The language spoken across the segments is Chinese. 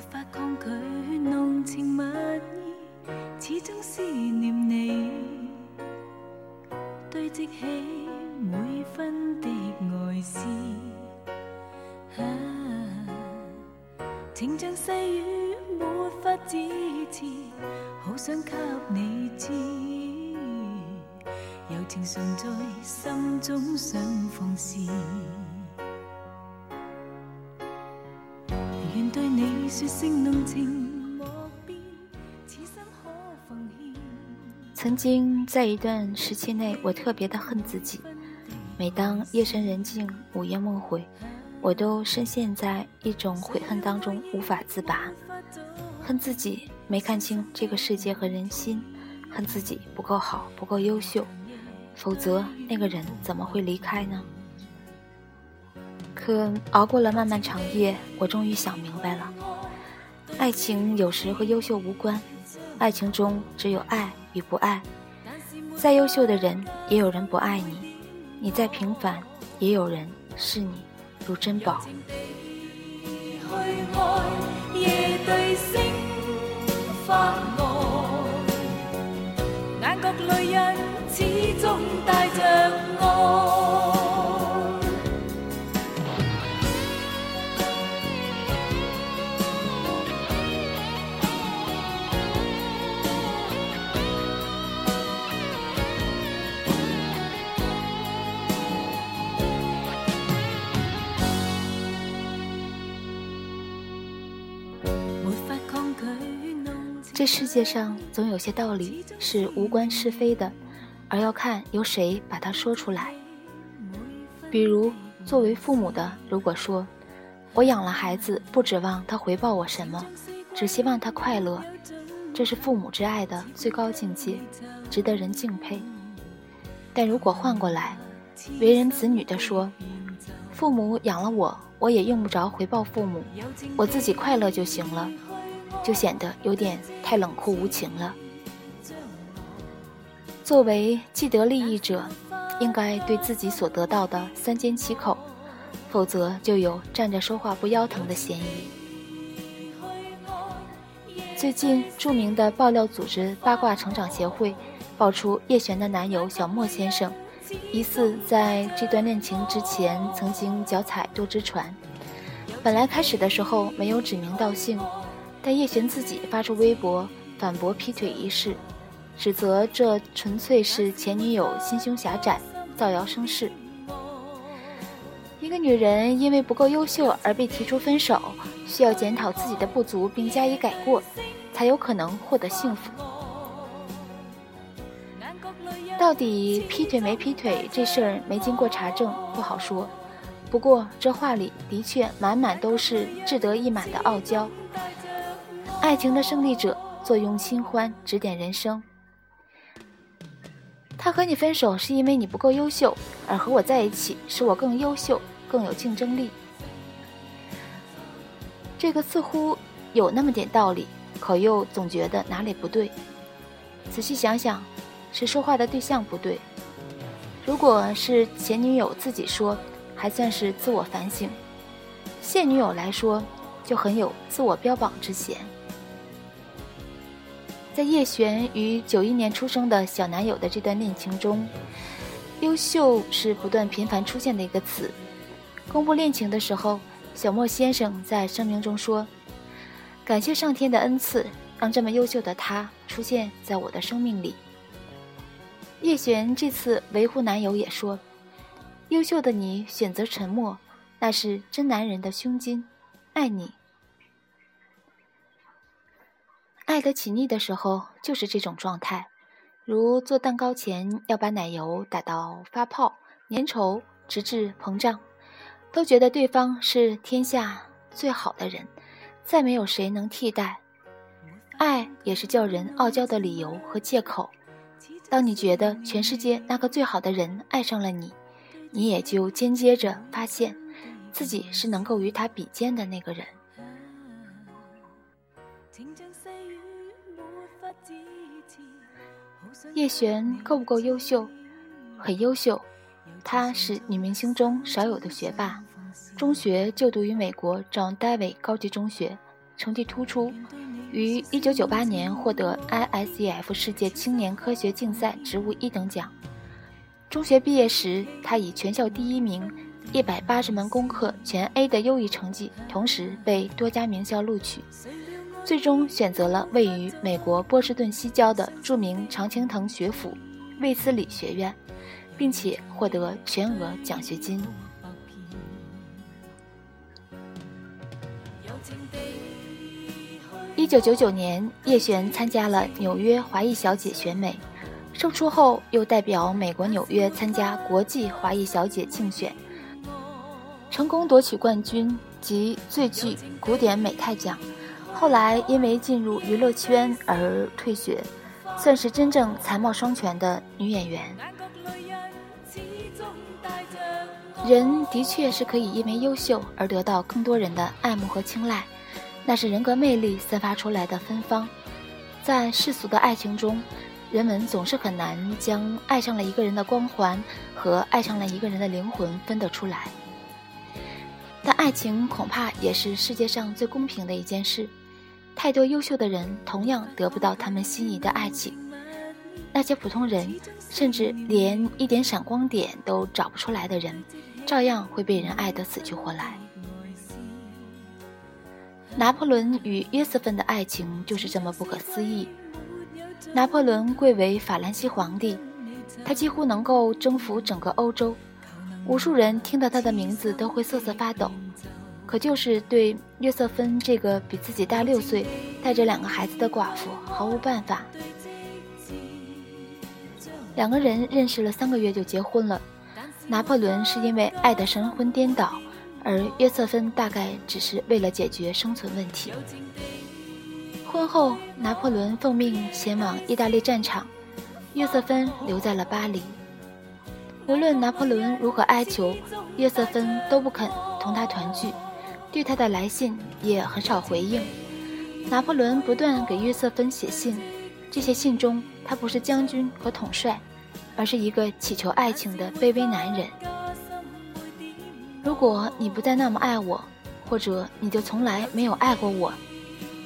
没法抗拒浓情蜜意，始终思念你，堆积起每分的爱思。啊情像细雨，没法支持，好想给你知，柔情常在心中想放肆。曾经在一段时期内，我特别的恨自己。每当夜深人静、午夜梦回，我都深陷在一种悔恨当中，无法自拔。恨自己没看清这个世界和人心，恨自己不够好、不够优秀，否则那个人怎么会离开呢？可熬过了漫漫长夜，我终于想明白了：爱情有时和优秀无关，爱情中只有爱与不爱。再优秀的人，也有人不爱你；你再平凡，也有人视你如珍宝。眼角泪印始终带着爱。这世界上总有些道理是无关是非的，而要看由谁把它说出来。比如，作为父母的，如果说“我养了孩子，不指望他回报我什么，只希望他快乐”，这是父母之爱的最高境界，值得人敬佩。但如果换过来，为人子女的说：“父母养了我，我也用不着回报父母，我自己快乐就行了”，就显得有点太冷酷无情了。作为既得利益者，应该对自己所得到的三缄其口，否则就有站着说话不腰疼的嫌疑。最近，著名的爆料组织八卦成长协会爆出叶璇的男友小莫先生，疑似在这段恋情之前曾经脚踩多只船。本来开始的时候没有指名道姓，但叶璇自己发出微博反驳劈腿一事，指责这纯粹是前女友心胸狭窄、造谣生事。一个女人因为不够优秀而被提出分手，需要检讨自己的不足并加以改过，才有可能获得幸福。到底劈腿没劈腿这事儿没经过查证，不好说。不过这话里的确满满都是志得意满的傲娇。爱情的胜利者，坐拥新欢，指点人生。他和你分手是因为你不够优秀，而和我在一起使我更优秀，更有竞争力。这个似乎有那么点道理，可又总觉得哪里不对。仔细想想，是说话的对象不对。如果是前女友自己说，还算是自我反省；现女友来说，就很有自我标榜之嫌。在叶璇与九一年出生的小男友的这段恋情中，优秀是不断频繁出现的一个词。公布恋情的时候，小莫先生在声明中说：“感谢上天的恩赐，让这么优秀的他出现在我的生命里。”叶璇这次维护男友也说。优秀的你选择沉默，那是真男人的胸襟。爱你，爱得起腻的时候就是这种状态，如做蛋糕前要把奶油打到发泡、粘稠，直至膨胀，都觉得对方是天下最好的人，再没有谁能替代。爱也是叫人傲娇的理由和借口。当你觉得全世界那个最好的人爱上了你。你也就间接着发现，自己是能够与他比肩的那个人。叶璇够不够优秀？很优秀，她是女明星中少有的学霸，中学就读于美国 John Dewey 高级中学，成绩突出，于1998年获得 ISEF 世界青年科学竞赛植物一等奖。中学毕业时，他以全校第一名、180门功课全 A 的优异成绩，同时被多家名校录取，最终选择了位于美国波士顿西郊的著名常青藤学府卫斯理学院，并且获得全额奖学金。一九九九年，叶璇参加了纽约华裔小姐选美，胜出后又代表美国纽约参加国际华裔小姐竞选，成功夺取冠军及最具古典美态奖。后来因为进入娱乐圈而退学，算是真正才貌双全的女演员。人的确是可以因为优秀而得到更多人的爱慕和青睐。那是人格魅力散发出来的芬芳，在世俗的爱情中，人们总是很难将爱上了一个人的光环和爱上了一个人的灵魂分得出来。但爱情恐怕也是世界上最公平的一件事，太多优秀的人同样得不到他们心仪的爱情，那些普通人，甚至连一点闪光点都找不出来的人，照样会被人爱得死去活来。拿破仑与约瑟芬的爱情就是这么不可思议。拿破仑贵为法兰西皇帝，他几乎能够征服整个欧洲，无数人听到他的名字都会瑟瑟发抖。可就是对约瑟芬这个比自己大六岁、带着两个孩子的寡妇毫无办法。两个人认识了三个月就结婚了，拿破仑是因为爱得神魂颠倒。而约瑟芬大概只是为了解决生存问题。婚后，拿破仑奉命前往意大利战场，约瑟芬留在了巴黎。无论拿破仑如何哀求，约瑟芬都不肯同他团聚，对他的来信也很少回应。拿破仑不断给约瑟芬写信，这些信中他不是将军和统帅，而是一个祈求爱情的卑微男人。如果你不再那么爱我，或者你就从来没有爱过我，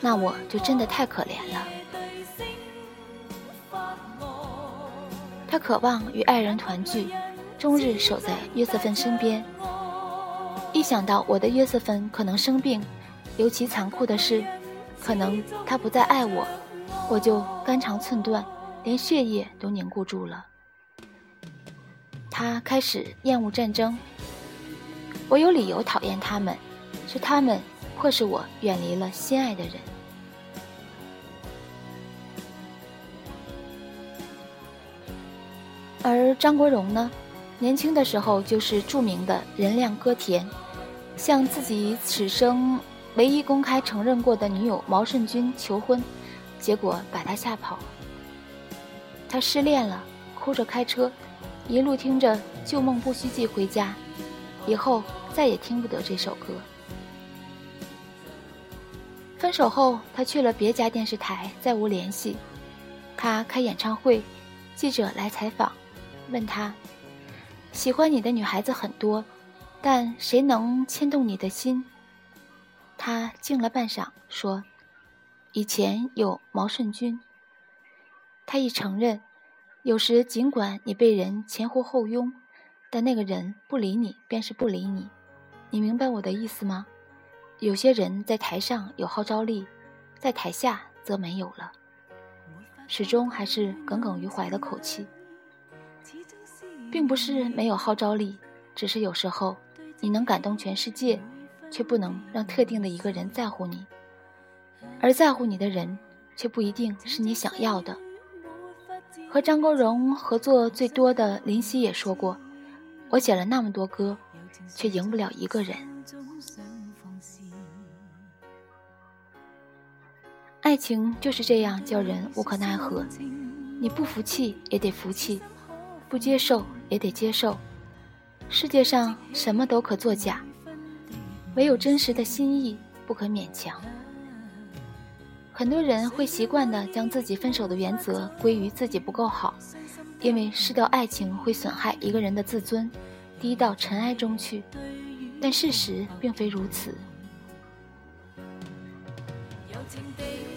那我就真的太可怜了。他渴望与爱人团聚，终日守在约瑟芬身边。一想到我的约瑟芬可能生病，尤其残酷的是，可能他不再爱我，我就肝肠寸断，连血液都凝固住了。他开始厌恶战争。我有理由讨厌他们，是他们迫使我远离了心爱的人。而张国荣呢，年轻的时候就是著名的人靓歌甜，向自己此生唯一公开承认过的女友毛舜筠求婚，结果把他吓跑。他失恋了，哭着开车，一路听着《旧梦不须记》回家。以后再也听不得这首歌。分手后，他去了别家电视台，再无联系。他开演唱会，记者来采访，问他：“喜欢你的女孩子很多，但谁能牵动你的心？”他静了半晌，说：“以前有毛舜筠。”他一承认，有时尽管你被人前呼后拥。但那个人不理你，便是不理你，你明白我的意思吗？有些人在台上有号召力，在台下则没有了，始终还是耿耿于怀的口气，并不是没有号召力，只是有时候你能感动全世界，却不能让特定的一个人在乎你，而在乎你的人，却不一定是你想要的。和张国荣合作最多的林夕也说过。我写了那么多歌，却赢不了一个人。爱情就是这样，叫人无可奈何。你不服气也得服气，不接受也得接受。世界上什么都可作假，唯有真实的心意不可勉强。很多人会习惯的将自己分手的原则归于自己不够好。因为失掉爱情会损害一个人的自尊，低到尘埃中去，但事实并非如此。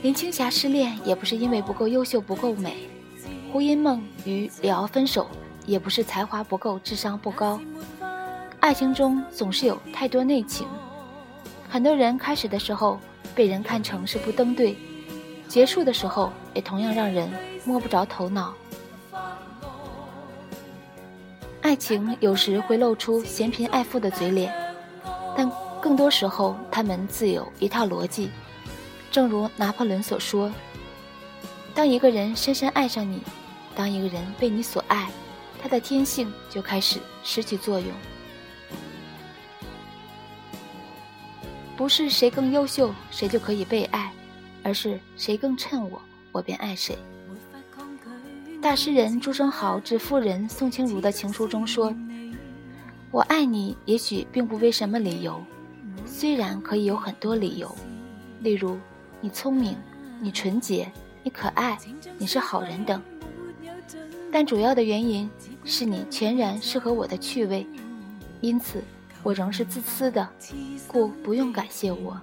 林青霞失恋也不是因为不够优秀、不够美，胡因梦与李敖分手也不是才华不够、智商不高。爱情中总是有太多内情，很多人开始的时候被人看成是不登对，结束的时候也同样让人摸不着头脑。爱情有时会露出嫌贫爱富的嘴脸，但更多时候他们自有一套逻辑。正如拿破仑所说：“当一个人深深爱上你，当一个人被你所爱，他的天性就开始失去作用。不是谁更优秀谁就可以被爱，而是谁更衬我，我便爱谁。”大诗人朱生豪致夫人宋清如的情书中说：“我爱你，也许并不为什么理由，虽然可以有很多理由，例如你聪明，你纯洁，你可爱，你是好人等。但主要的原因是你全然适合我的趣味，因此我仍是自私的，故不用感谢我。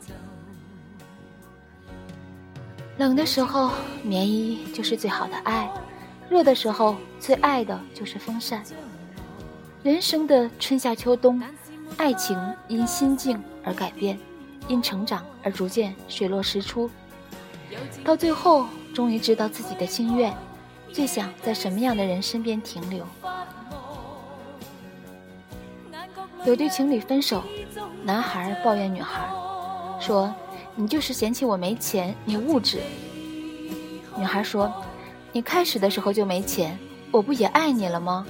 冷的时候，棉衣就是最好的爱。”热的时候，最爱的就是风扇。人生的春夏秋冬，爱情因心境而改变，因成长而逐渐水落石出。到最后，终于知道自己的心愿，最想在什么样的人身边停留。有对情侣分手，男孩抱怨女孩，说：“你就是嫌弃我没钱，你物质。”女孩说。你开始的时候就没钱，我不也爱你了吗？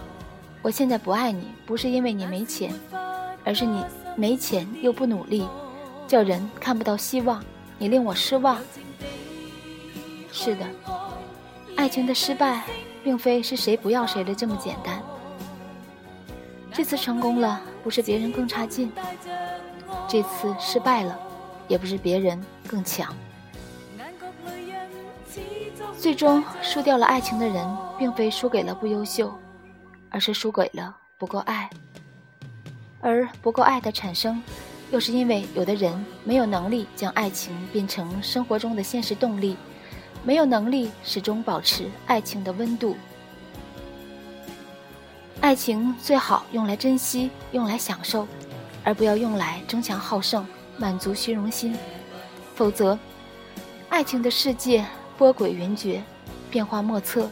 我现在不爱你，不是因为你没钱，而是你没钱又不努力，叫人看不到希望，你令我失望。是的，爱情的失败，并非是谁不要谁的这么简单。这次成功了，不是别人更差劲；这次失败了，也不是别人更强。最终输掉了爱情的人，并非输给了不优秀，而是输给了不够爱。而不够爱的产生，又是因为有的人没有能力将爱情变成生活中的现实动力，没有能力始终保持爱情的温度。爱情最好用来珍惜，用来享受，而不要用来争强好胜，满足虚荣心。否则，爱情的世界。波诡云谲，变化莫测。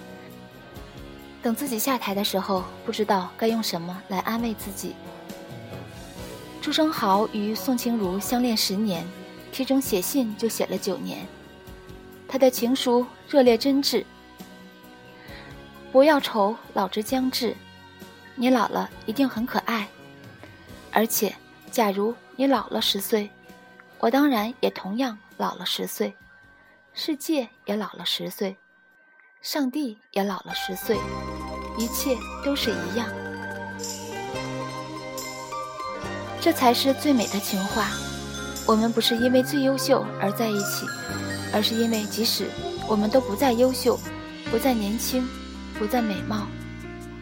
等自己下台的时候，不知道该用什么来安慰自己。朱生豪与宋清如相恋十年，其中写信就写了九年。他的情书热烈真挚。不要愁老之将至，你老了一定很可爱。而且，假如你老了十岁，我当然也同样老了十岁。世界也老了十岁，上帝也老了十岁，一切都是一样。这才是最美的情话。我们不是因为最优秀而在一起，而是因为即使我们都不再优秀，不再年轻，不再美貌，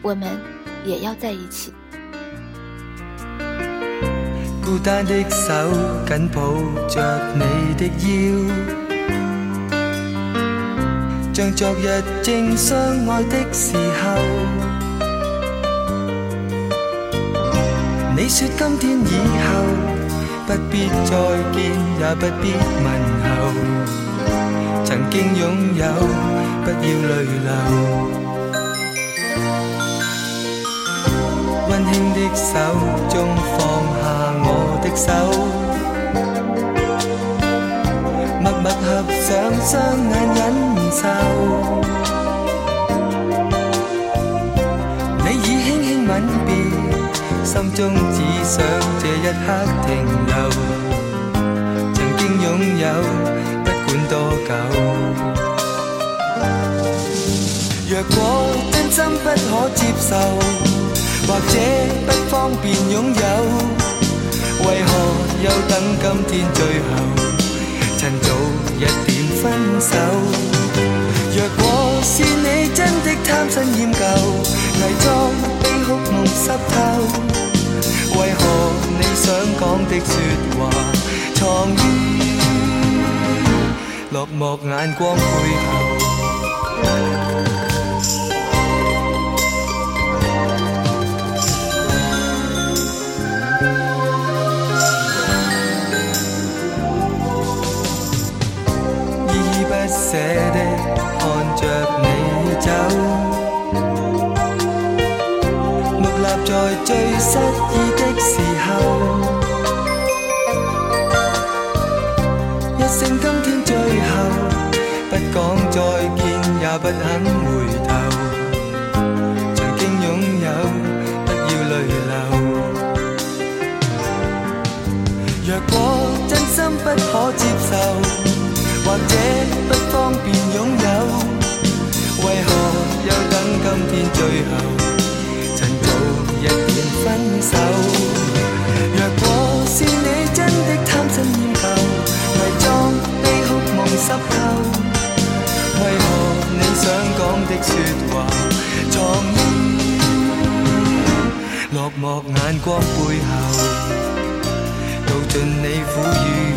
我们也要在一起。孤单的手紧抱着你的腰。像昨日正相爱的时候，你说今天以后不必再见，也不必问候。曾经拥有，不要泪流。手中放下我的手。默默合上双眼忍受，你已轻轻吻别，心中只想这一刻停留。曾经拥有，不管多久。若果真心不可接受，便拥有，为何又等今天最后？趁早一点分手。若果是你真的贪新厌旧，伪装悲哭梦湿透，为何你想讲的说话藏于落寞眼光背后。若果真心不可接受，或者不方便擁有，為何又等今天最後，趁早一點分手？若果是你真的貪新厭舊，偽裝悲哭夢濕透，為何你想講的説話，藏於落寞眼光背後？尽你苦与